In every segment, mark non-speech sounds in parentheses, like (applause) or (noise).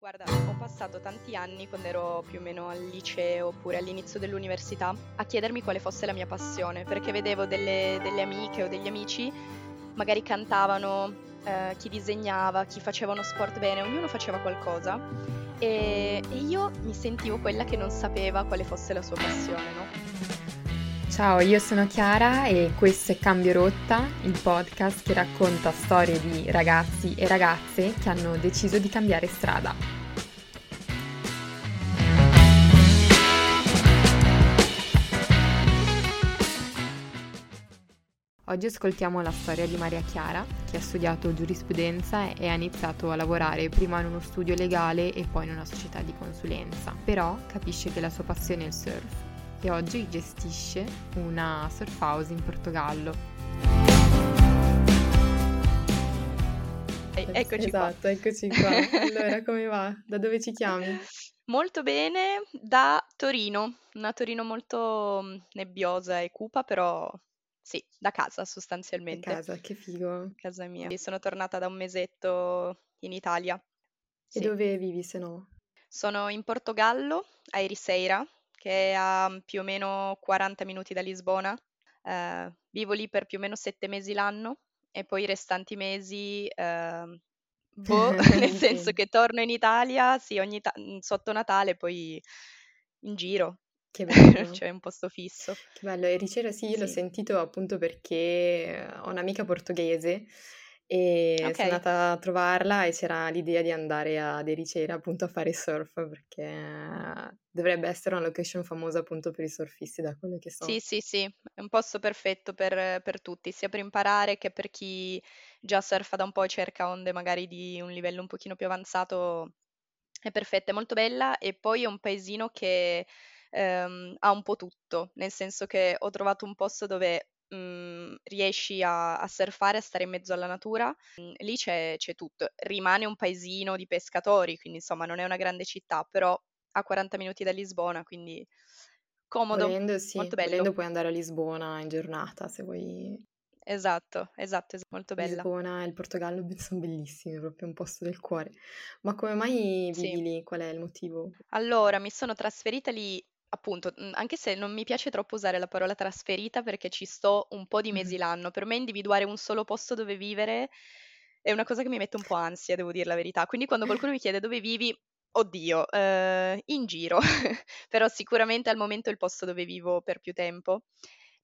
Guarda, ho passato tanti anni quando ero più o meno al liceo oppure all'inizio dell'università a chiedermi quale fosse la mia passione, perché vedevo delle, delle amiche o degli amici, magari cantavano, eh, chi disegnava, chi faceva uno sport bene, ognuno faceva qualcosa e, e io mi sentivo quella che non sapeva quale fosse la sua passione, no? Ciao, io sono Chiara e questo è Cambio Rotta, il podcast che racconta storie di ragazzi e ragazze che hanno deciso di cambiare strada. Oggi ascoltiamo la storia di Maria Chiara, che ha studiato giurisprudenza e ha iniziato a lavorare prima in uno studio legale e poi in una società di consulenza. Però capisce che la sua passione è il surf e oggi gestisce una surf house in Portogallo. E- eccoci esatto, qua. eccoci qua. Allora, come va? Da dove ci chiami? Molto bene, da Torino, una Torino molto mm, nebbiosa e cupa, però sì, da casa Da sostanzialmente, casa, che figo. casa mia. E Sono tornata da un mesetto in Italia. E Sì. dove vivi se no? Sono in Portogallo, a Ericeira, che è a mm, più o meno 40 minuti da Lisbona. Eh, vivo lì per più o meno sette mesi l'anno e poi i restanti mesi, ehm, boh, (laughs) nel (laughs) senso Sì, che torno in Italia, sì, ogni ta- mm, sotto Natale, poi in giro, che (laughs) bello. c'è un posto fisso. Che bello, Ericera sì, io l'ho Sì, sentito appunto perché ho un'amica portoghese e sono ok. andata a trovarla e c'era l'idea di andare ad Ericera appunto a fare surf perché dovrebbe essere una location famosa appunto per i surfisti da quello che so. Sì, sì, sì, è un posto perfetto per, per tutti, sia per imparare che per chi già surfa da un po' e cerca onde magari di un livello un pochino più avanzato. È perfetta, è molto bella e poi è un paesino che ehm, ha un po' tutto, nel senso che ho trovato un posto dove mm, riesci a, a surfare, a stare in mezzo alla natura. Mm, lì c'è c'è tutto. Rimane un paesino di pescatori, quindi insomma non è una grande città, però a 40 minuti da Lisbona, quindi comodo, Volendo sì, molto volendo bello. puoi andare a Lisbona in giornata se vuoi. Esatto, esatto, es- molto bella. Lisbona e il Portogallo (laughs) sono bellissimi, è proprio un posto del cuore. Ma come mai vivi Sì. lì? Qual è il motivo? Allora, mi sono trasferita lì, appunto, mm, anche se non mi piace troppo usare la parola trasferita perché ci sto un po' di mesi l'anno. Per me individuare un solo posto dove vivere è una cosa che mi mette un po' ansia, devo dire la verità. Quindi quando (laughs) qualcuno mi chiede dove vivi, oddio, eh, in giro. (laughs) Però sicuramente al momento è il posto dove vivo per più tempo,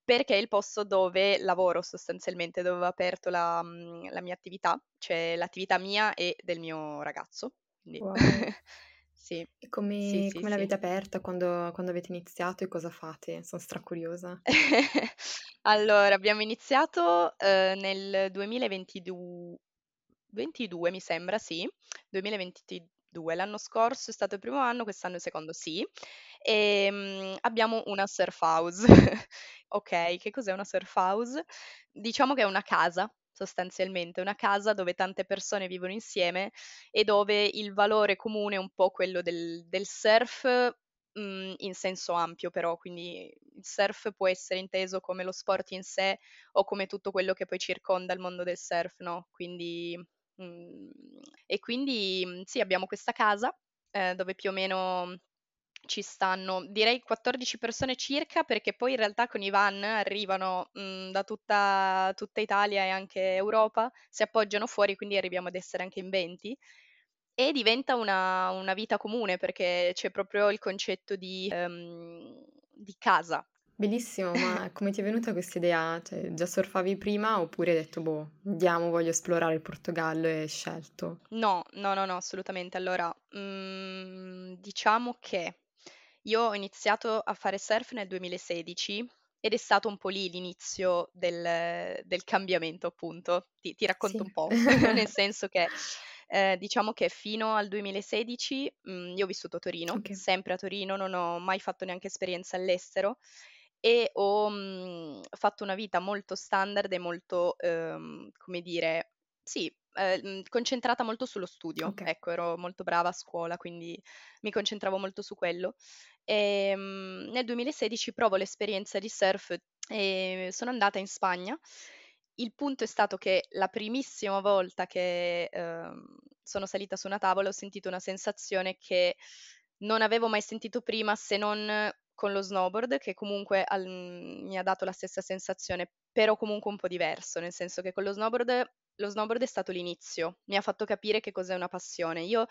perché è il posto dove lavoro sostanzialmente, dove ho aperto la, mm, la mia attività, cioè l'attività mia e del mio ragazzo. Quindi Wow. (laughs) sì, E sì, come, sì, come sì. l'avete aperta? Quando, quando avete iniziato e cosa fate? Sono stracuriosa. (laughs) Allora, abbiamo iniziato eh, nel 2022, 22 mi sembra, sì, 2022, l'anno scorso è stato il primo anno, quest'anno è il secondo, sì, e mm, abbiamo una surf house. (laughs) Ok, che cos'è una surf house? Diciamo che è una casa, sostanzialmente, una casa dove tante persone vivono insieme e dove il valore comune è un po' quello del, del surf, mh, in senso ampio però, quindi il surf può essere inteso come lo sport in sé o come tutto quello che poi circonda il mondo del surf, no? Quindi, mh, e quindi mh, sì, abbiamo questa casa eh, dove più o meno ci stanno, direi 14 persone circa, perché poi in realtà con i van arrivano mh, da tutta, tutta Italia e anche Europa, si appoggiano fuori, quindi arriviamo ad essere anche in 20. E diventa una, una vita comune perché c'è proprio il concetto di, ehm, di casa. Bellissimo, ma (laughs) come ti è venuta questa idea? Cioè, già surfavi prima oppure hai detto, boh, andiamo, voglio esplorare il Portogallo e hai scelto? No, no, no, no, assolutamente. Allora, mm, diciamo che io ho iniziato a fare surf nel 2016 ed è stato un po' lì l'inizio del, del cambiamento, appunto. Ti, ti racconto Sì. un po', (laughs) (laughs) nel senso che eh, diciamo che fino al 2016 mm, io ho vissuto a Torino, Ok. sempre a Torino, non ho mai fatto neanche esperienza all'estero e ho mm, fatto una vita molto standard e molto, ehm, come dire, sì, eh, concentrata molto sullo studio. Ok. Ecco, ero molto brava a scuola, quindi mi concentravo molto su quello. E, mm, nel 2016 provo l'esperienza di surf e sono andata in Spagna. Il punto è stato che la primissima volta che ehm, sono salita su una tavola ho sentito una sensazione che non avevo mai sentito prima se non con lo snowboard, che comunque al, mi ha dato la stessa sensazione, però comunque un po' diverso, nel senso che con lo snowboard, lo snowboard è stato l'inizio, mi ha fatto capire che cos'è una passione. Io,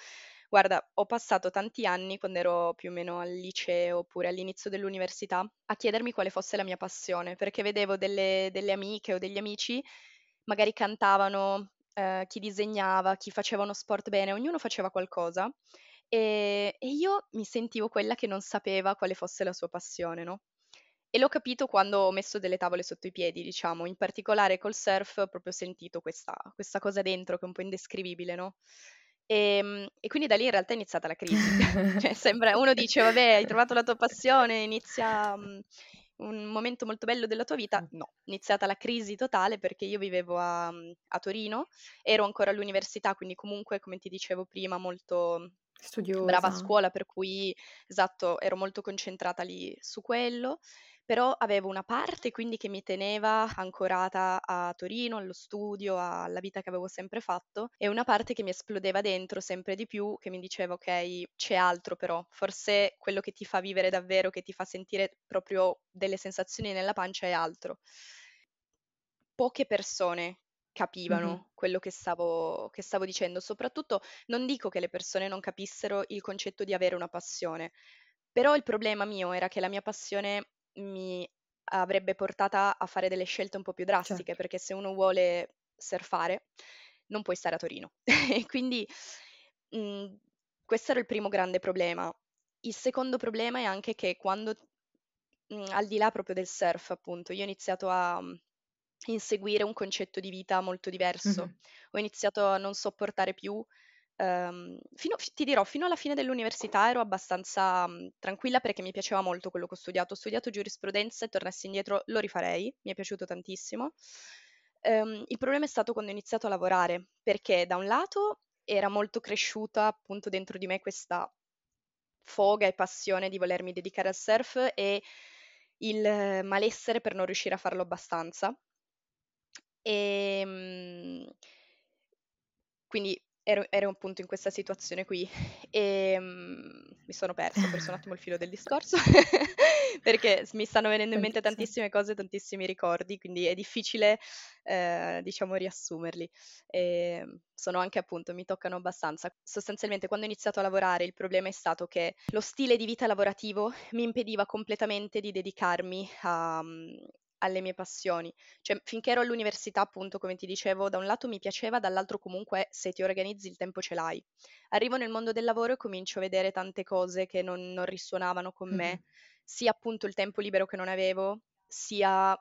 guarda, ho passato tanti anni quando ero più o meno al liceo oppure all'inizio dell'università a chiedermi quale fosse la mia passione, perché vedevo delle, delle amiche o degli amici, magari cantavano, eh, chi disegnava, chi faceva uno sport bene, ognuno faceva qualcosa e, e io mi sentivo quella che non sapeva quale fosse la sua passione, no? E l'ho capito quando ho messo delle tavole sotto i piedi, diciamo, in particolare col surf ho proprio sentito questa, questa cosa dentro che è un po' indescrivibile, no? E, ehm, e, quindi da lì in realtà è iniziata la crisi. (laughs) (laughs) cioè, sembra, uno dice, vabbè, hai trovato la tua passione, inizia um, un momento molto bello della tua vita. No, è iniziata la crisi totale perché io vivevo a, a Torino, ero ancora all'università, quindi comunque, come ti dicevo prima, molto Studiosa. brava a scuola, per cui esatto, ero molto concentrata lì su quello, però avevo una parte quindi che mi teneva ancorata a Torino, allo studio, alla vita che avevo sempre fatto, e una parte che mi esplodeva dentro sempre di più, che mi diceva ok, c'è altro però, forse quello che ti fa vivere davvero, che ti fa sentire proprio delle sensazioni nella pancia è altro. Poche persone capivano Mh-mh. quello che stavo, che stavo dicendo. Soprattutto non dico che le persone non capissero il concetto di avere una passione, però il problema mio era che la mia passione mi avrebbe portata a fare delle scelte un po' più drastiche, Certo. perché se uno vuole surfare non puoi stare a Torino. E (laughs) quindi mh, questo era il primo grande problema. Il secondo problema è anche che quando, mh, al di là proprio del surf, appunto, io ho iniziato a inseguire un concetto di vita molto diverso. Ho iniziato a non sopportare più, ehm, fino, ti dirò, fino alla fine dell'università ero abbastanza mh, tranquilla perché mi piaceva molto quello che ho studiato. Ho studiato giurisprudenza e tornassi indietro lo rifarei, mi è piaciuto tantissimo. Ehm, il problema è stato quando ho iniziato a lavorare, perché da un lato era molto cresciuta appunto dentro di me questa foga e passione di volermi dedicare al surf e il malessere per non riuscire a farlo abbastanza. Ehm, quindi ero, ero appunto in questa situazione qui e mm, mi sono persa, ho perso un attimo il filo del discorso (laughs) perché mi stanno venendo in mente tantissime cose, tantissimi ricordi, quindi è difficile, eh, diciamo, riassumerli. E sono anche appunto, mi toccano abbastanza. Sostanzialmente quando ho iniziato a lavorare il problema è stato che lo stile di vita lavorativo mi impediva completamente di dedicarmi a, mm, alle mie passioni. Cioè, finché ero all'università, appunto, come ti dicevo, da un lato mi piaceva, dall'altro comunque se ti organizzi il tempo ce l'hai. Arrivo nel mondo del lavoro e comincio a vedere tante cose che non, non risuonavano con Mh-mh. me, sia appunto il tempo libero che non avevo, sia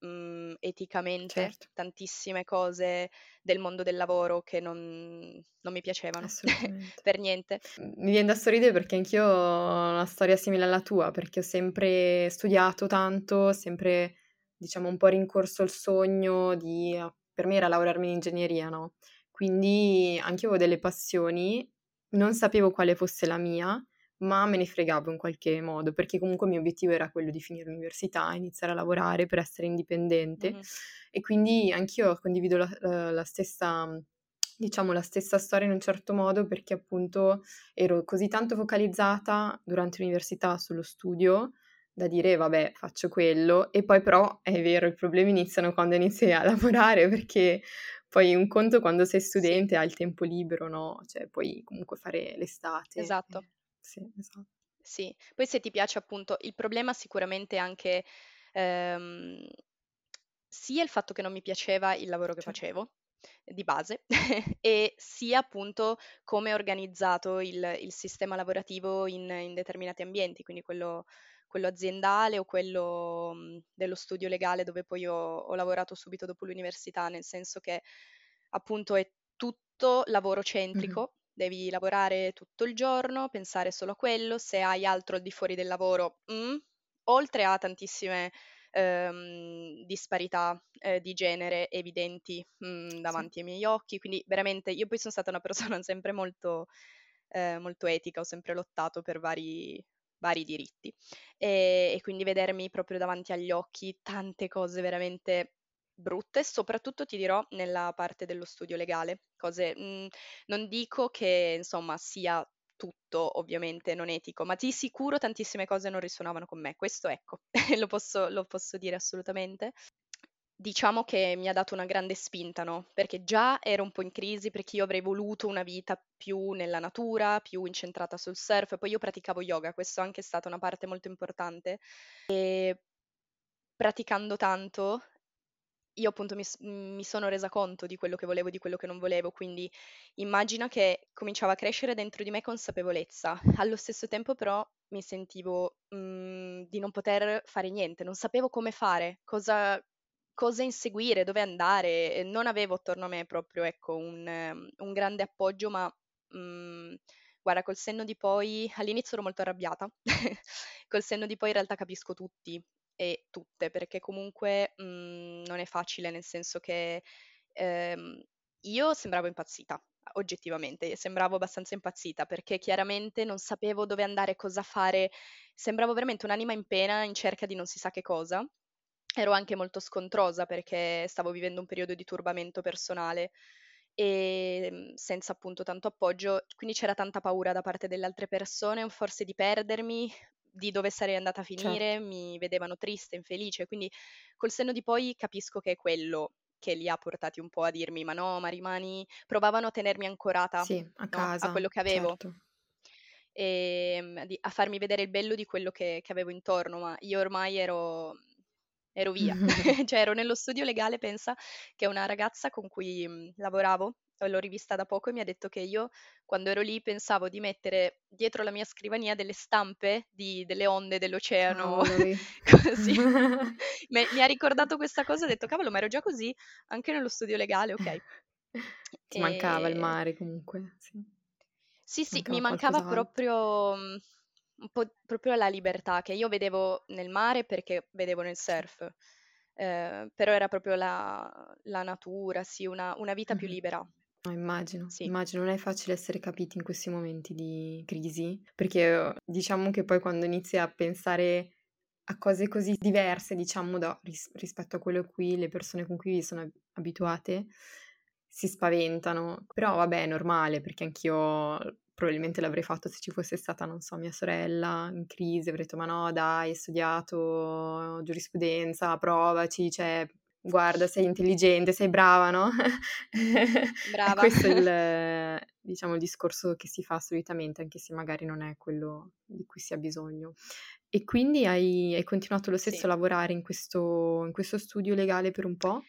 mh, eticamente Certo, tantissime cose del mondo del lavoro che non, non mi piacevano (laughs) per niente. Mhmm, mi vien da sorridere perché anch'io ho una storia simile alla tua, perché ho sempre studiato tanto, sempre diciamo un po' rincorso il sogno di a per me era laurearmi in ingegneria, no, quindi anch'io avevo delle passioni, non sapevo quale fosse la mia, ma me ne fregavo in qualche modo, perché comunque il mio obiettivo era quello di finire l'università, iniziare a lavorare per essere indipendente Mhm, e quindi anch'io condivido la la la stessa diciamo la stessa storia in un certo modo, perché appunto ero così tanto focalizzata durante l'università sullo studio da dire: "Vabbè, faccio quello", e poi però è vero, i problemi iniziano quando inizi a (laughs) lavorare, perché poi un conto quando sei studente hai il tempo libero, no, cioè puoi comunque fare l'estate. Esatto. sì, esa Sì, poi se ti piace appunto il problema sicuramente anche ehm, sia il fatto che non mi piaceva il lavoro che cer facevo di base (laughs) e sia appunto come è organizzato il, il sistema lavorativo in, in determinati ambienti, quindi quello, quello aziendale o quello mh, dello studio legale dove poi ho, ho lavorato subito dopo l'università, nel senso che appunto è tutto lavoro centrico devi lavorare tutto il giorno, pensare solo a quello, se hai altro al di fuori del lavoro, mm, oltre a tantissime ehm, disparità eh, di genere evidenti mm, sì, davanti ai miei occhi, quindi veramente io poi sono stata una persona (laughs) sempre molto, eh, molto etica, ho sempre lottato per vari, vari diritti. E, e quindi vedermi proprio davanti agli occhi tante cose veramente brutte, soprattutto ti dirò nella parte dello studio legale, cose, mh, non dico che insomma sia tutto ovviamente non etico, ma di sicuro tantissime cose non risuonavano con me, questo ecco, (laughs) lo posso, lo posso dire assolutamente. Diciamo che mi ha dato una grande spinta, no? Perché già ero un po' in crisi perché io avrei voluto una vita più nella natura, più incentrata sul surf, poi io praticavo yoga, questo è anche stata una parte molto importante. E praticando tanto io appunto mi, mi, sono resa conto di quello che volevo, di quello che non volevo, quindi immagina che cominciava a crescere dentro di me consapevolezza. Allo stesso tempo però mi sentivo mh, mm, di non poter fare niente, non sapevo come fare, cosa, cosa inseguire, dove andare, non avevo attorno a me proprio ecco, un, un grande appoggio, ma mh, mm, guarda, col senno di poi, all'inizio ero molto arrabbiata, (laughs) col senno di poi in realtà capisco tutti e tutte, perché comunque mh, mhmm, non è facile, nel senso che ehm, io sembravo impazzita, oggettivamente, sembravo abbastanza impazzita perché chiaramente non sapevo dove andare, cosa fare, sembravo veramente un'anima in pena in cerca di non si sa che cosa. Ero anche molto scontrosa perché stavo vivendo un periodo di turbamento personale e mhmm, senza appunto tanto appoggio, quindi c'era tanta paura da parte delle altre persone, forse di perdermi, di dove sarei andata a finire, certo. mi vedevano triste, infelice, quindi col senno di poi capisco che è quello che li ha portati un po' a dirmi ma no, ma rimani, provavano a tenermi ancorata sì, a, no? a quello che avevo. Certo. E ehm, a farmi vedere il bello di quello che, che avevo intorno, ma io ormai ero, ero via, (laughs) (laughs) cioè ero nello studio legale, pensa, che una ragazza con cui mh, lavoravo l'ho rivista da poco e mi ha detto che io quando ero lì pensavo di mettere dietro la mia scrivania delle stampe di, delle onde dell'oceano, (laughs) così. mi, mi, ha ricordato questa cosa e ho detto, cavolo, ma ero già così anche nello studio legale, ok. Ti e... mancava il mare comunque, sì. Sì, sì, mancava mi mancava proprio un po' proprio la libertà che io vedevo nel mare perché vedevo nel surf. Eh, però era proprio la, la natura, sì, una, una vita più libera. No, immagino, Sì. immagino, non è facile essere capiti in questi momenti di crisi, perché diciamo che poi quando inizi a pensare a cose così diverse, diciamo, da- ris- rispetto a quello a cui le persone con cui sono abituate, si spaventano. Però vabbè, è normale, perché anch'io probabilmente l'avrei fatto se ci fosse stata, non so, mia sorella in crisi, avrei detto, ma no, dai, hai studiato giurisprudenza, provaci, cioè guarda, sei intelligente, sei brava, no? (laughs) Brava. questo è il, (laughs) diciamo, il discorso che si fa solitamente, anche se magari non è quello di cui si ha bisogno. E quindi hai, hai continuato lo stesso sì. a lavorare in questo, in questo studio legale per un po'?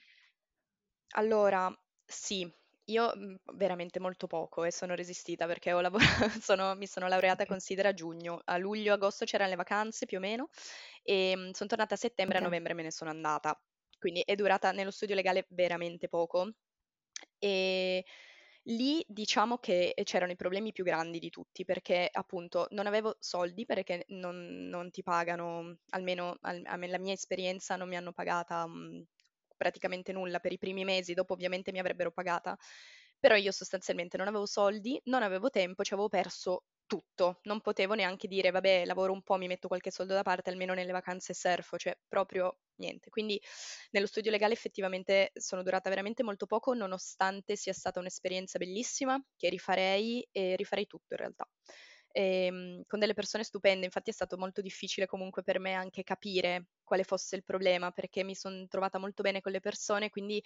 Allora, sì, io mhmm, veramente molto poco e sono resistita perché ho lavorato, (laughs) sono, mi sono laureata, considera, a giugno. A luglio-agosto c'erano le vacanze più o meno e mhmm, sono tornata a settembre, okay. a novembre me ne sono andata quindi è durata nello studio legale veramente poco. E lì diciamo che c'erano i problemi più grandi di tutti perché appunto non avevo soldi perché non, non ti pagano, almeno al, a me, la mia esperienza non mi hanno pagata mh, praticamente nulla per i primi mesi, dopo ovviamente mi avrebbero pagata, però io sostanzialmente non avevo soldi, non avevo tempo, ci avevo perso tutto, non potevo neanche dire vabbè lavoro un po', mi metto qualche soldo da parte, almeno nelle vacanze surfo, cioè proprio niente. Quindi nello studio legale effettivamente sono durata veramente molto poco, nonostante sia stata un'esperienza bellissima che rifarei e rifarei tutto in realtà. Ehm, con delle persone stupende, infatti è stato molto difficile comunque per me anche capire quale fosse il problema, perché mi sono trovata molto bene con le persone, quindi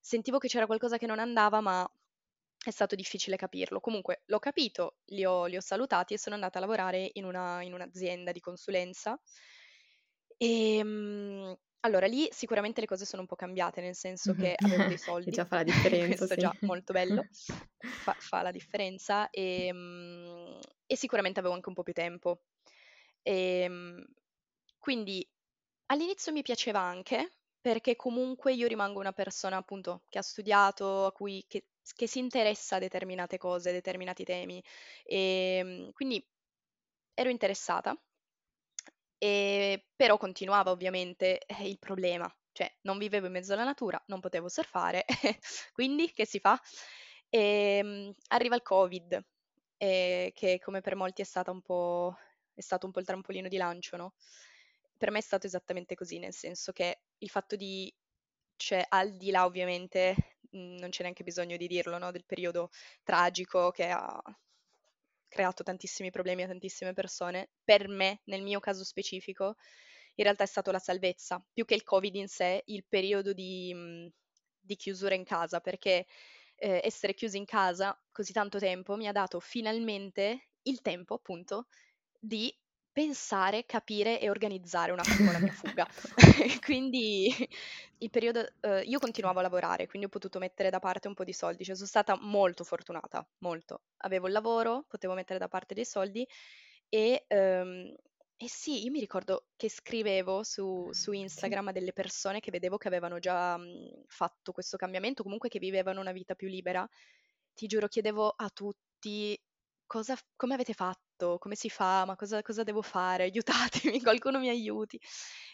sentivo che c'era qualcosa che non andava, ma è stato difficile capirlo. Comunque l'ho capito, li ho, li ho salutati e sono andata a lavorare in, una, in un'azienda di consulenza. E, um, allora, lì sicuramente le cose sono un po' cambiate, nel senso che (laughs) avevo dei soldi. già fa la (laughs) differenza. Questo sì. già molto bello, (laughs) fa, fa la differenza. E, um, e, sicuramente avevo anche un po' più tempo. E, um, quindi all'inizio mi piaceva anche, perché comunque io rimango una persona appunto che ha studiato, a cui, che che si interessa a determinate cose, a determinati temi. E, ehm, quindi ero interessata, e, però continuava ovviamente eh, il problema, cioè non vivevo in mezzo alla natura, non potevo surfare, (laughs) quindi che si fa? E, ehm, arriva il Covid, eh, che come per molti è, stato un po' il trampolino di lancio, no? Per me è stato esattamente così, nel senso che il fatto di cioè al di là ovviamente, mh, non c'è neanche bisogno di dirlo, no? Del periodo tragico che ha creato tantissimi problemi a tantissime persone, per me, nel mio caso specifico, in realtà è stato la salvezza, più che il Covid in sé, il periodo di, mh, di chiusura in casa, perché eh, essere chiusi in casa così tanto tempo mi ha dato finalmente il tempo, appunto, di pensare, capire e organizzare un attimo la mia fuga. (laughs) quindi (laughs) il periodo, eh, io continuavo a lavorare, quindi ho potuto mettere da parte un po' di soldi, cioè sono stata molto fortunata, molto. Avevo il lavoro, potevo mettere da parte dei soldi e, ehm, e sì, io mi ricordo che scrivevo su, su Instagram a delle persone che vedevo che avevano già mh, fatto questo cambiamento, comunque che vivevano una vita più libera. Ti giuro, chiedevo a tutti cosa, come avete fatto, come si fa, ma cosa, cosa devo fare, (laughs) aiutatemi, qualcuno mi aiuti.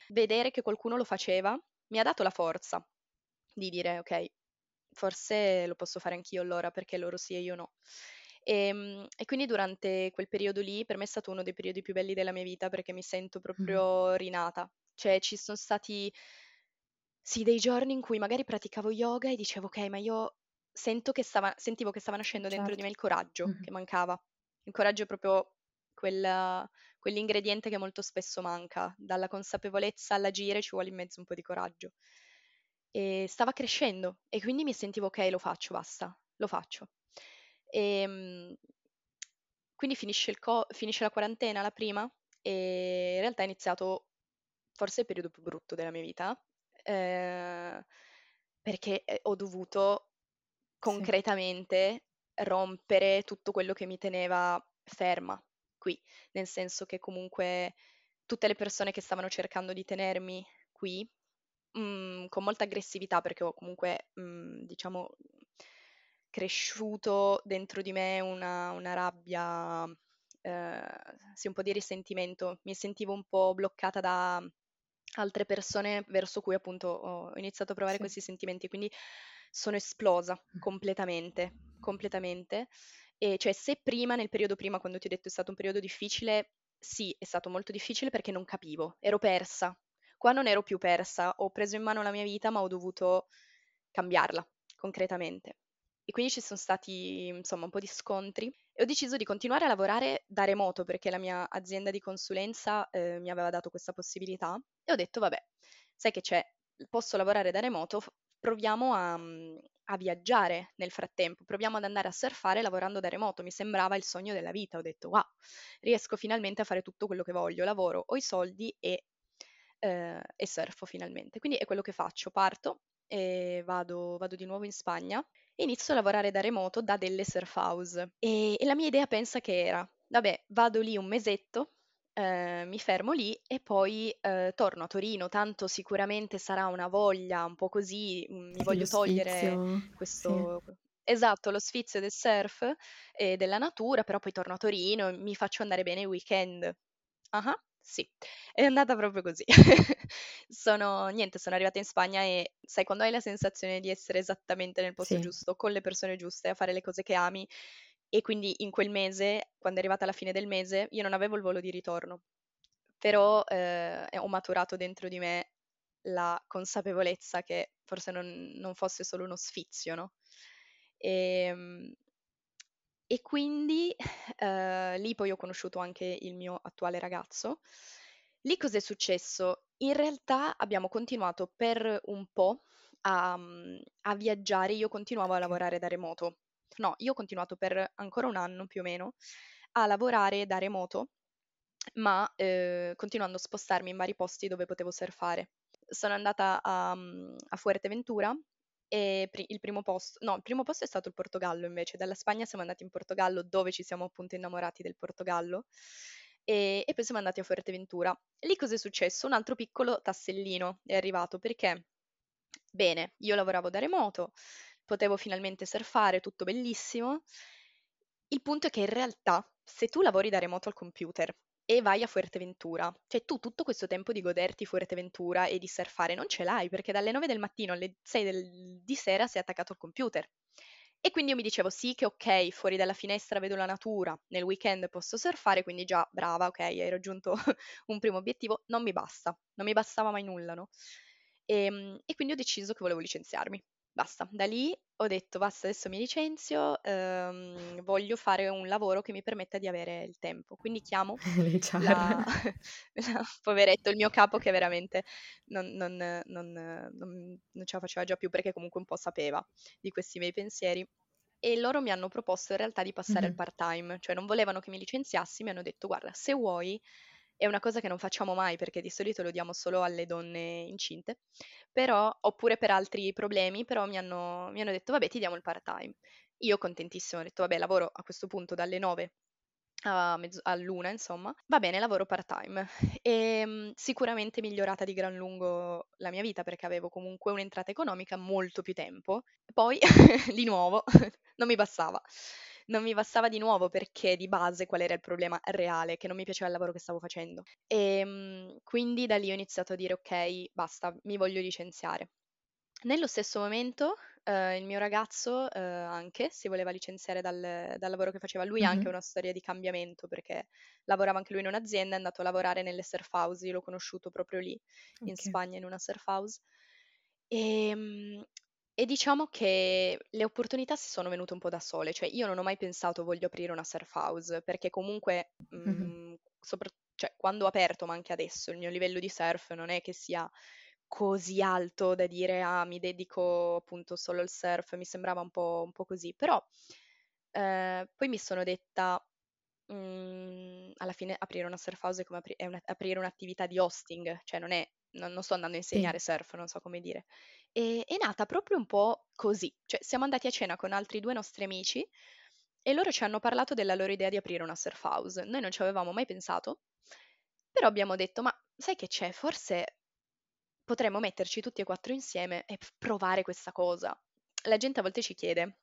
Vedere che qualcuno lo faceva mi ha dato la forza di dire, ok, forse lo posso fare anch'io allora, perché loro sì e io no. E, ehm, e, quindi durante quel periodo lì, per me è stato uno dei periodi più belli della mia vita perché mi sento proprio mm. rinata. Cioè ci sono stati, sì, dei giorni in cui magari praticavo yoga e dicevo, ok, ma io sento che stava, sentivo che stava nascendo certo. dentro di me il coraggio mm-hmm. che mancava. Il coraggio è proprio quel, quell'ingrediente che molto spesso manca. Dalla consapevolezza all'agire ci vuole in mezzo un po' di coraggio. E stava crescendo e quindi mi sentivo ok, lo faccio, basta, lo faccio. E, ehm, quindi finisce, co- finisce la quarantena, la prima, e in realtà è iniziato forse il periodo più brutto della mia vita, eh, perché eh, ho dovuto concretamente rompere tutto quello che mi teneva ferma qui, nel senso che comunque tutte le persone che stavano cercando di tenermi qui mh, mm, con molta aggressività, perché ho comunque, mh, mm, diciamo, cresciuto dentro di me una, una rabbia, eh, sì, un po' di risentimento, mi sentivo un po' bloccata da altre persone verso cui appunto ho iniziato a provare sì. questi sentimenti, quindi sono esplosa completamente, completamente. E cioè se prima, nel periodo prima, quando ti ho detto è stato un periodo difficile, sì, è stato molto difficile perché non capivo, ero persa. Qua non ero più persa, ho preso in mano la mia vita, ma ho dovuto cambiarla concretamente. E quindi ci sono stati, insomma, un po' di scontri e ho deciso di continuare a lavorare da remoto perché la mia azienda di consulenza eh, mi aveva dato questa possibilità e ho detto, vabbè, sai che c'è, posso lavorare da remoto, proviamo a, mhmm, a viaggiare nel frattempo, proviamo ad andare a surfare lavorando da remoto, mi sembrava il sogno della vita, ho detto wow, riesco finalmente a fare tutto quello che voglio, lavoro, ho i soldi e, eh, e surfo finalmente. Quindi è quello che faccio, parto e vado, vado di nuovo in Spagna e inizio a lavorare da remoto da delle surf house. E, e la mia idea pensa che era, vabbè, vado lì un mesetto, eh, mi fermo lì e poi eh, torno a Torino, tanto sicuramente sarà una voglia un po' così, mm, mi voglio togliere questo... Sì. Esatto, lo sfizio del surf e della natura, però poi torno a Torino e mi faccio andare bene i weekend. Ah, uh-huh, sì, è andata proprio così. (laughs) sono, niente, sono arrivata in Spagna e sai, quando hai la sensazione di essere esattamente nel posto sì. giusto, con le persone giuste, a fare le cose che ami, e quindi in quel mese, quando è arrivata la fine del mese, io non avevo il volo di ritorno, però eh, ho maturato dentro di me la consapevolezza che forse non, non fosse solo uno sfizio, no? E, ehm, e quindi eh, lì poi ho conosciuto anche il mio attuale ragazzo. Lì cos'è successo? In realtà abbiamo continuato per un po' a, a viaggiare, io continuavo a lavorare da remoto no, io ho continuato per ancora un anno più o meno a lavorare da remoto, ma eh, continuando a spostarmi in vari posti dove potevo surfare. Sono andata a, mm, a Fuerteventura e pri- il primo posto, no, il primo posto è stato il Portogallo invece, dalla Spagna siamo andati in Portogallo dove ci siamo appunto innamorati del Portogallo e, e poi siamo andati a Fuerteventura. Lì cosa è successo? Un altro piccolo tassellino è arrivato perché, bene, io lavoravo da remoto, potevo finalmente surfare, tutto bellissimo. Il punto è che in realtà, se tu lavori da remoto al computer e vai a Fuerteventura, cioè tu tutto questo tempo di goderti Fuerteventura e di surfare non ce l'hai perché dalle 9 del mattino alle 6 del, di sera sei attaccato al computer. E quindi io mi dicevo sì che ok, fuori dalla finestra vedo la natura, nel weekend posso surfare, quindi già brava, ok, hai raggiunto (laughs) un primo obiettivo, non mi basta, non mi bastava mai nulla, no? E, mm, e quindi ho deciso che volevo licenziarmi. Basta, da lì ho detto basta, adesso mi licenzio, ehm, voglio fare un lavoro che mi permetta di avere il tempo. Quindi chiamo (laughs) la, (laughs) la, poveretto, il mio capo che veramente non, non, non, non, ce la faceva già più perché comunque un po' sapeva di questi miei pensieri. E loro mi hanno proposto in realtà di passare mm-hmm. al part-time, cioè non volevano che mi licenziassi, mi hanno detto guarda, se vuoi è una cosa che non facciamo mai perché di solito lo diamo solo alle donne incinte, però, oppure per altri problemi, però mi hanno, mi hanno detto vabbè ti diamo il part-time. Io contentissimo, ho detto vabbè lavoro a questo punto dalle 9 a mezzo, all'una, insomma, va bene, lavoro part-time (laughs) e mh, sicuramente migliorata di gran lungo la mia vita perché avevo comunque un'entrata economica molto più tempo. Poi, (laughs) di nuovo, (laughs) non mi bastava non mi bastava di nuovo perché di base qual era il problema reale, che non mi piaceva il lavoro che stavo facendo. E ehm, quindi da lì ho iniziato a dire ok, basta, mi voglio licenziare. Nello stesso momento eh, il mio ragazzo eh, anche si voleva licenziare dal, dal, lavoro che faceva. Lui ha mm-hmm. anche una storia di cambiamento perché lavorava anche lui in un'azienda, è andato a lavorare nelle surf house, io l'ho conosciuto proprio lì okay. in Spagna in una surf house. E, ehm, e diciamo che le opportunità si sono venute un po' da sole, cioè io non ho mai pensato voglio aprire una surf house, perché comunque mh, mm, sopra- cioè, quando ho aperto, ma anche adesso, il mio livello di surf non è che sia così alto da dire ah mi dedico appunto solo al surf, mi sembrava un po', un po così, però eh, poi mi sono detta mh, mm, alla fine aprire una surf house è come apri- è una- aprire un'attività di hosting, cioè non è non, non sto andando a insegnare sì. surf, non so come dire. E, è nata proprio un po' così, cioè siamo andati a cena con altri due nostri amici e loro ci hanno parlato della loro idea di aprire una surf house. Noi non ci avevamo mai pensato, però abbiamo detto, ma sai che c'è? Forse potremmo metterci tutti e quattro insieme e provare questa cosa. La gente a volte ci chiede,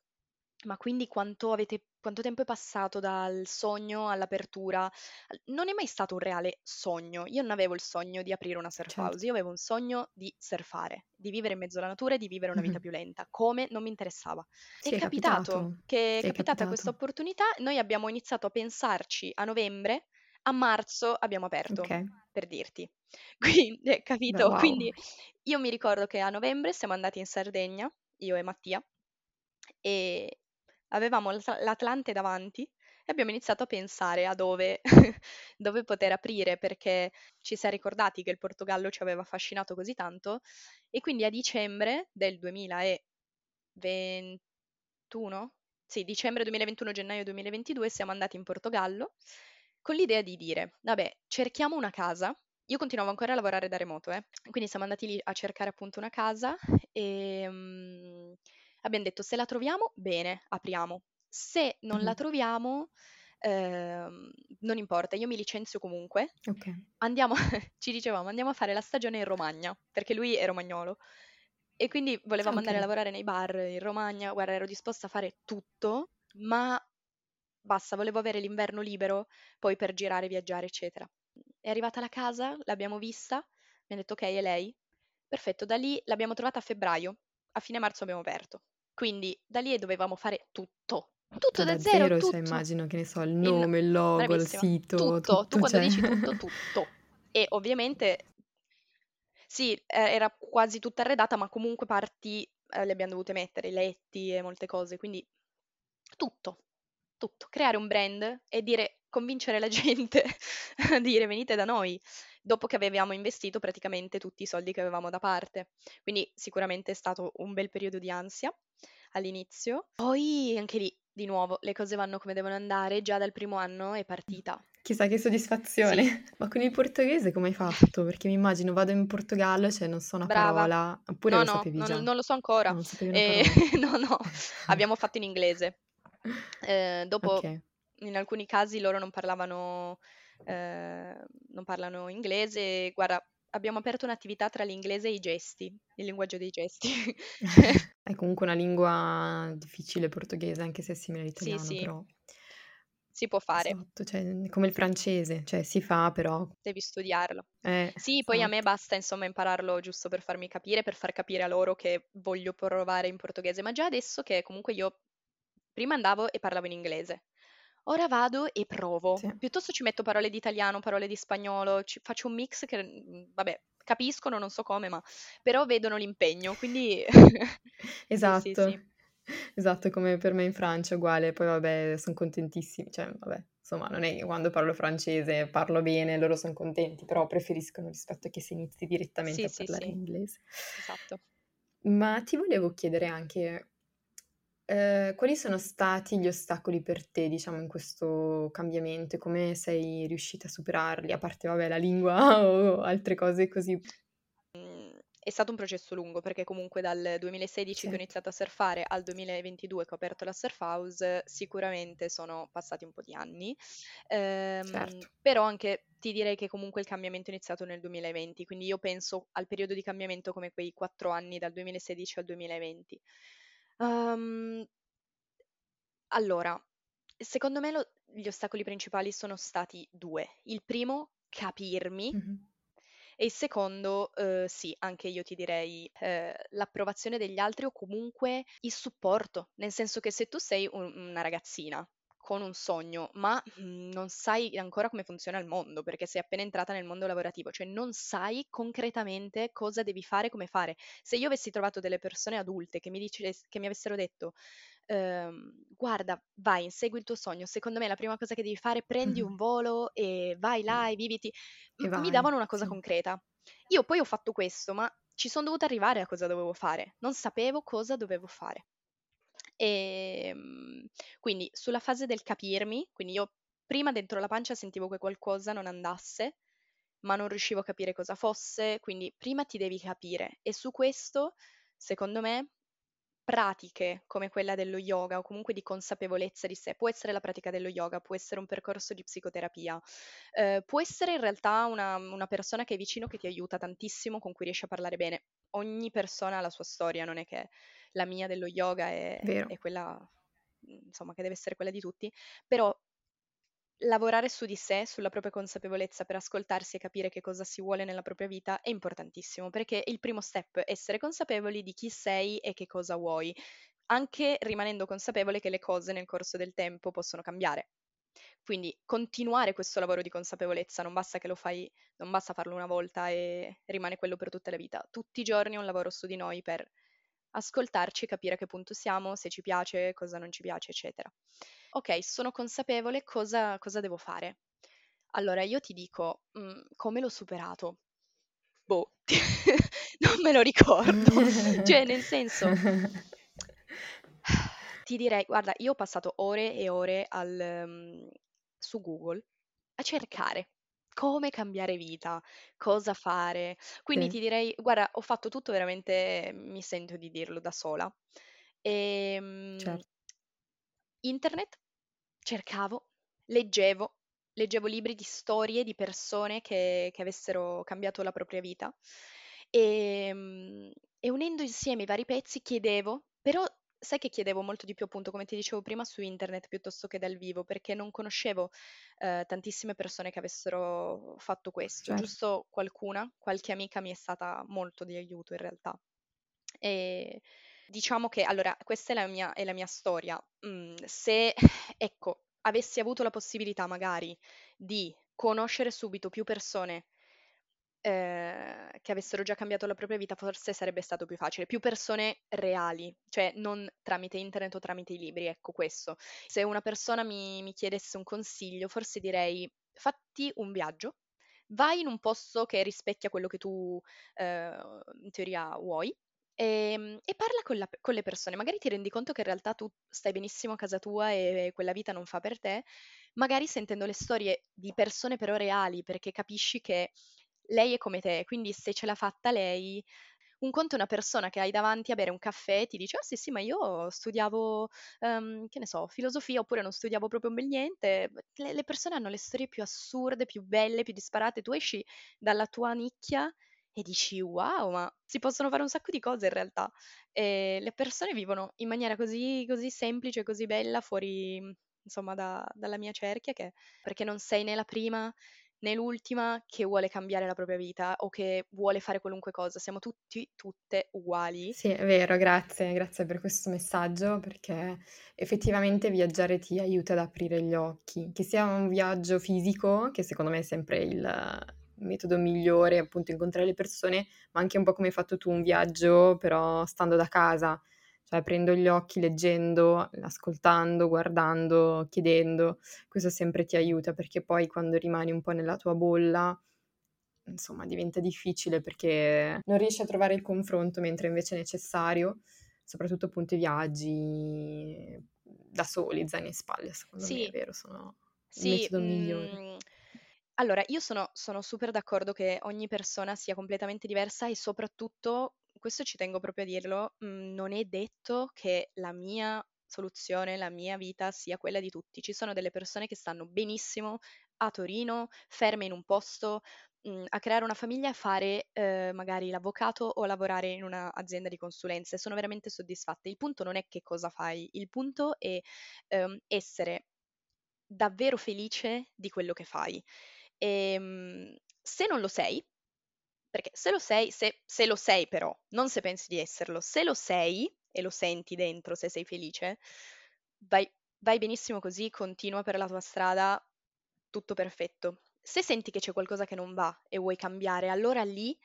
ma quindi quanto, avete, quanto tempo è passato dal sogno all'apertura? Non è mai stato un reale sogno. Io non avevo il sogno di aprire una surf certo. house, io avevo un sogno di surfare, di vivere in mezzo alla natura e di vivere una vita mm-hmm. più lenta. Come non mi interessava. Sì, è, è, capitato, capitato che è, è capitata questa opportunità, noi abbiamo iniziato a pensarci a novembre, a marzo abbiamo aperto, okay. per dirti. (laughs) Quindi, eh, capito? Wow. Quindi io mi ricordo che a novembre siamo andati in Sardegna, io e Mattia, e avevamo l'Atlante davanti e abbiamo iniziato a pensare a dove, (laughs) dove poter aprire perché ci si è ricordati che il Portogallo ci aveva affascinato così tanto e quindi a dicembre del 2021, sì, dicembre 2021, gennaio 2022 siamo andati in Portogallo con l'idea di dire, vabbè, cerchiamo una casa. Io continuavo ancora a lavorare da remoto, eh? quindi siamo andati lì a cercare appunto una casa e... Um, abbiamo detto se la troviamo, bene, apriamo. Se non mm-hmm. la troviamo, ehm, non importa, io mi licenzio comunque. Okay. Andiamo, (laughs) ci dicevamo, andiamo a fare la stagione in Romagna, perché lui è romagnolo. E quindi volevamo okay. andare a lavorare nei bar in Romagna, guarda, ero disposta a fare tutto, ma basta, volevo avere l'inverno libero, poi per girare, viaggiare, eccetera. È arrivata la casa, l'abbiamo vista, mi ha detto ok, è lei. Perfetto, da lì l'abbiamo trovata a febbraio, a fine marzo abbiamo aperto. Quindi da lì dovevamo fare tutto. Tutto da, da zero, zero cioè, tutto. Cioè, immagino che ne so, il nome, il, il logo, bravissima. il sito. Tutto, tutto tu quando cioè... dici tutto, (laughs) tutto. E ovviamente sì, era quasi tutta arredata, ma comunque parti eh, le abbiamo dovute mettere, i letti e molte cose, quindi tutto, tutto. Creare un brand e dire, convincere la (laughs) gente a dire venite da noi dopo che avevamo investito praticamente tutti i soldi che avevamo da parte. Quindi sicuramente è stato un bel periodo di ansia all'inizio. Poi anche lì, di nuovo, le cose vanno come devono andare, già dal primo anno è partita. Chissà che soddisfazione. Sì. (laughs) Ma con il portoghese come hai fatto? Perché mi immagino vado in Portogallo, cioè non so una Brava. parola, oppure no, lo no, sapevi no, già? non lo so ancora. Non eh, (laughs) no, no, (laughs) abbiamo fatto in inglese. Eh, dopo, okay. in alcuni casi loro non parlavano Ehm, non parlano inglese. Guarda, abbiamo aperto un'attività tra l'inglese e i gesti, il linguaggio dei gesti. (laughs) (laughs) È comunque una lingua difficile portoghese, anche se è simile all'italiano, sì, sì. però si può fare. Esatto, cioè, come il francese, cioè si fa però... Devi studiarlo. Eh, sì, poi a me esatto. basta insomma impararlo giusto per farmi capire, per far capire a loro che voglio provare in portoghese, ma già adesso che comunque io prima andavo e parlavo in inglese, Ora vado e provo. Sì. Piuttosto ci metto parole di italiano, parole di spagnolo, ci faccio un mix che, mhmm, vabbè, capiscono, non so come, ma però vedono l'impegno, quindi esatto. (laughs) Sì, sì, sì. Esatto, come per me in Francia, uguale, poi vabbè, sono contentissimi, cioè, vabbè, insomma, non è che quando parlo francese parlo bene, loro sono contenti, però preferiscono rispetto a che si inizi direttamente sì, a parlare sì, inglese. Esatto. Ma ti volevo chiedere anche, eh, quali sono stati gli ostacoli per te, diciamo, in questo cambiamento? Come sei riuscita a superarli, a parte, vabbè, la lingua (laughs) o altre cose così? è stato un processo lungo perché comunque dal 2016 certo. che ho iniziato a surfare al 2022 che ho aperto la surf house sicuramente sono passati un po' di anni ehm, certo. però anche ti direi che comunque il cambiamento è iniziato nel 2020 quindi io penso al periodo di cambiamento come quei quattro anni dal 2016 al 2020 ehm, allora secondo me lo, gli ostacoli principali sono stati due. Il primo capirmi mm-hmm e il secondo, eh, sì, anche io ti direi eh, l'approvazione degli altri o comunque il supporto, nel senso che se tu sei un- una ragazzina con un sogno, ma mm, non sai ancora come funziona il mondo, perché sei appena entrata nel mondo lavorativo, cioè non sai concretamente cosa devi fare, come fare. Se io avessi trovato delle persone adulte che mi, dice, che mi avessero detto ehm, guarda, vai, insegui il tuo sogno. Secondo me la prima cosa che devi fare, prendi un volo e vai là e viviti. E vai, mi davano una cosa sì. concreta. Io poi ho fatto questo, ma ci sono dovuta arrivare a cosa dovevo fare. Non sapevo cosa dovevo fare. E ehm, quindi sulla fase del capirmi, quindi io prima dentro la pancia sentivo che qualcosa non andasse, ma non riuscivo a capire cosa fosse, quindi prima ti devi capire e su questo, secondo me, pratiche come quella dello yoga o comunque di consapevolezza di sé. Può essere la pratica dello yoga, può essere un percorso di psicoterapia, eh, può essere in realtà una, una, persona che è vicino che ti aiuta tantissimo, con cui riesci a parlare bene. Ogni persona ha la sua storia, non è che la mia dello yoga è, è quella, insomma, che deve essere quella di tutti, però lavorare su di sé, sulla propria consapevolezza per ascoltarsi e capire che cosa si vuole nella propria vita è importantissimo, perché il primo step è essere consapevoli di chi sei e che cosa vuoi, anche rimanendo consapevole che le cose nel corso del tempo possono cambiare. Quindi continuare questo lavoro di consapevolezza, non basta che lo fai, non basta farlo una volta e rimane quello per tutta la vita. Tutti i giorni è un lavoro su di noi per ascoltarci, capire a che punto siamo, se ci piace, cosa non ci piace, eccetera. Ok, sono consapevole, cosa, cosa devo fare? Allora, io ti dico, mh, mm, come l'ho superato? Boh, (laughs) non me lo ricordo. (laughs) cioè, nel senso, ti direi, guarda, io ho passato ore e ore al, um, su Google a cercare come cambiare vita, cosa fare. Quindi Sì. ti direi, guarda, ho fatto tutto veramente, mi sento di dirlo da sola. Ehm, Certo. internet, cercavo, leggevo, leggevo libri di storie di persone che, che avessero cambiato la propria vita ehm, e unendo insieme i vari pezzi chiedevo, però sai che chiedevo molto di più, appunto, come ti dicevo prima, su internet piuttosto che dal vivo, perché non conoscevo eh, tantissime persone che avessero fatto questo, certo. giusto qualcuna, qualche amica mi è stata molto di aiuto in realtà. E diciamo che, allora, questa è la mia, è la mia storia. Mm, se, (sighs) ecco, avessi avuto la possibilità magari di conoscere subito più persone Ehm, che avessero già cambiato la propria vita, forse sarebbe stato più facile. Più persone reali, cioè non tramite internet o tramite i libri, ecco questo. Se una persona mi, mi chiedesse un consiglio, forse direi fatti un viaggio, vai in un posto che rispecchia quello che tu eh, in teoria vuoi e, ehm, e parla con, la, con, le persone. Magari ti rendi conto che in realtà tu stai benissimo a casa tua e quella vita non fa per te, magari sentendo le storie di persone però reali, perché capisci che lei è come te, quindi se ce l'ha fatta lei, un conto è una persona che hai davanti a bere un caffè e ti dice, oh sì sì, ma io studiavo, um, che ne so, filosofia oppure non studiavo proprio niente. Le, le, persone hanno le storie più assurde, più belle, più disparate. Tu esci dalla tua nicchia e dici, wow, ma si possono fare un sacco di cose in realtà. E le persone vivono in maniera così, così semplice, così bella fuori, insomma, da, dalla mia cerchia, che, perché non sei né la prima né l'ultima che vuole cambiare la propria vita o che vuole fare qualunque cosa, siamo tutti, tutte uguali. Sì, è vero, grazie, grazie per questo messaggio perché effettivamente viaggiare ti aiuta ad aprire gli occhi, che sia un viaggio fisico, che secondo me è sempre il, metodo migliore, appunto incontrare le persone, ma anche un po' come hai fatto tu un viaggio, però stando da casa, cioè aprendo gli occhi, leggendo, ascoltando, guardando, chiedendo, questo sempre ti aiuta perché poi quando rimani un po' nella tua bolla, insomma, diventa difficile perché non riesci a trovare il confronto mentre invece è necessario, soprattutto appunto i viaggi da soli, zaini in spalle, secondo sì. me è vero, sono sì, il metodo migliore. Mm, allora, io sono, sono super d'accordo che ogni persona sia completamente diversa e soprattutto, questo ci tengo proprio a dirlo, mh, mm, non è detto che la mia soluzione, la mia vita sia quella di tutti. Ci sono delle persone che stanno benissimo a Torino, ferme in un posto, mh, mm, a creare una famiglia e fare eh, magari l'avvocato o lavorare in un'azienda di consulenze. Sono veramente soddisfatte. Il punto non è che cosa fai, il punto è ehm, essere davvero felice di quello che fai. E, ehm, se non lo sei, perché se lo sei, se, se lo sei però, non se pensi di esserlo, se lo sei e lo senti dentro, se sei felice, vai, vai benissimo così, continua per la tua strada, tutto perfetto. Se senti che c'è qualcosa che non va e vuoi cambiare, allora lì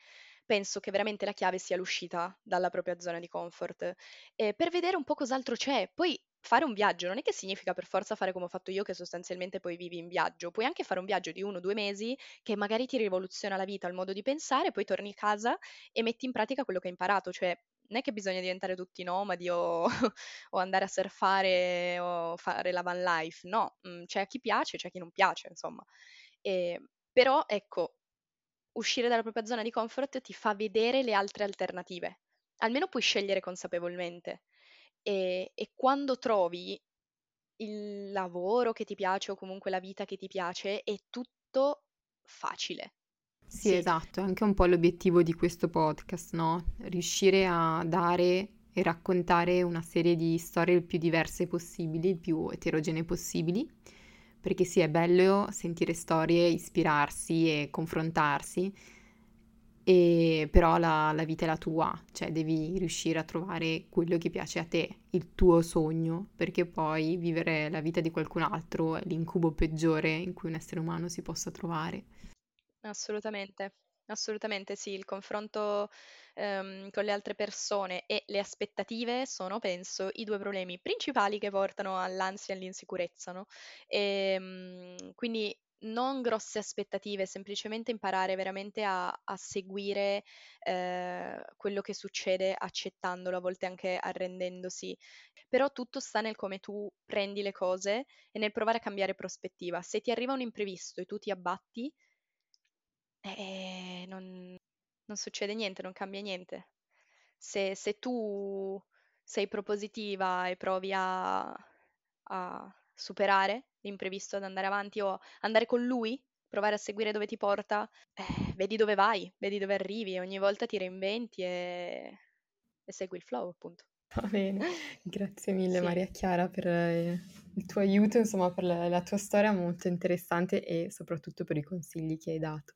penso che veramente la chiave sia l'uscita dalla propria zona di comfort, eh, per vedere un po' cos'altro c'è. Poi fare un viaggio non è che significa per forza fare come ho fatto io, che sostanzialmente poi vivi in viaggio. Puoi anche fare un viaggio di uno o due mesi che magari ti rivoluziona la vita, il modo di pensare, poi torni a casa e metti in pratica quello che hai imparato. Cioè, non è che bisogna diventare tutti nomadi o, (laughs) o andare a surfare o fare la van life, no, mm, c'è a chi piace, c'è a chi non piace, insomma. E, però, ecco, uscire dalla propria zona di comfort ti fa vedere le altre alternative. Almeno puoi scegliere consapevolmente. E, e quando trovi il lavoro che ti piace o comunque la vita che ti piace, è tutto facile. Sì, sì, esatto, è anche un po' l'obiettivo di questo podcast, no? Riuscire a dare e raccontare una serie di storie il più diverse possibili, il più eterogenee possibili, perché sì, è bello sentire storie, ispirarsi e confrontarsi, e però la, la, vita è la tua, cioè devi riuscire a trovare quello che piace a te, il tuo sogno, perché poi vivere la vita di qualcun altro è l'incubo peggiore in cui un essere umano si possa trovare. Assolutamente, assolutamente sì, il confronto ehm, con le altre persone e le aspettative sono, penso, i due problemi principali che portano all'ansia e all'insicurezza, no? E, ehm, quindi non grosse aspettative, semplicemente imparare veramente a, a seguire eh, quello che succede accettandolo, a volte anche arrendendosi. Però tutto sta nel come tu prendi le cose e nel provare a cambiare prospettiva. Se ti arriva un imprevisto e tu ti abbatti, eh, non, non succede niente, non cambia niente. Se, se tu sei propositiva e provi a, a superare l'imprevisto, ad andare avanti o andare con lui, provare a seguire dove ti porta, eh, vedi dove vai, vedi dove arrivi, ogni volta ti reinventi e, e segui il flow, appunto. Va bene, (laughs) grazie mille sì. Maria Chiara per eh, il tuo aiuto, insomma per la, la, tua storia molto interessante e soprattutto per i consigli che hai dato.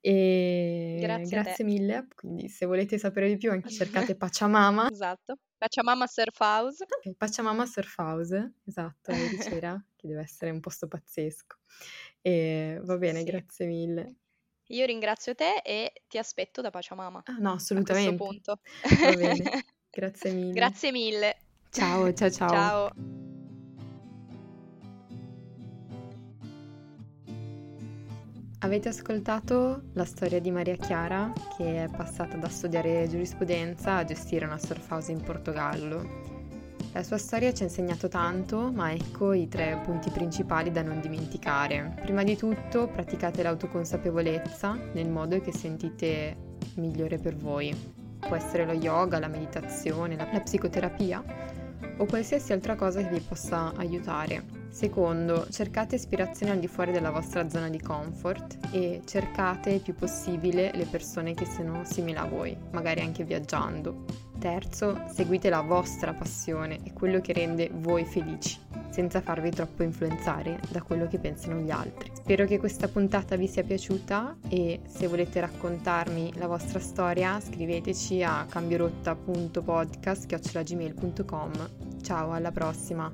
E grazie, grazie mille, quindi se volete sapere di più anche cercate (laughs) Pachamama. esatto. Pachamama Surf House. Okay, Pachamama Surf House, esatto, (laughs) di Cera, che deve essere un posto pazzesco. E va bene, sì. grazie mille. Io ringrazio te e ti aspetto da Pachamama. Ah, no, assolutamente. A questo punto. Va bene, grazie (laughs) mille. Grazie mille. Ciao, ciao, ciao. Ciao. Avete ascoltato la storia di Maria Chiara che è passata da studiare giurisprudenza a gestire una surf in Portogallo. La sua storia ci ha insegnato tanto, ma ecco i tre punti principali da non dimenticare. Prima di tutto praticate l'autoconsapevolezza nel modo che sentite migliore per voi. Può essere lo yoga, la meditazione, la psicoterapia o qualsiasi altra cosa che vi possa aiutare. Secondo, cercate ispirazione al di fuori della vostra zona di comfort e cercate il più possibile le persone che siano simili a voi, magari anche viaggiando. Terzo, seguite la vostra passione e quello che rende voi felici, senza farvi troppo influenzare da quello che pensano gli altri. Spero che questa puntata vi sia piaciuta e se volete raccontarmi la vostra storia scriveteci a cambiorotta.podcast.gmail.com Ciao, alla prossima!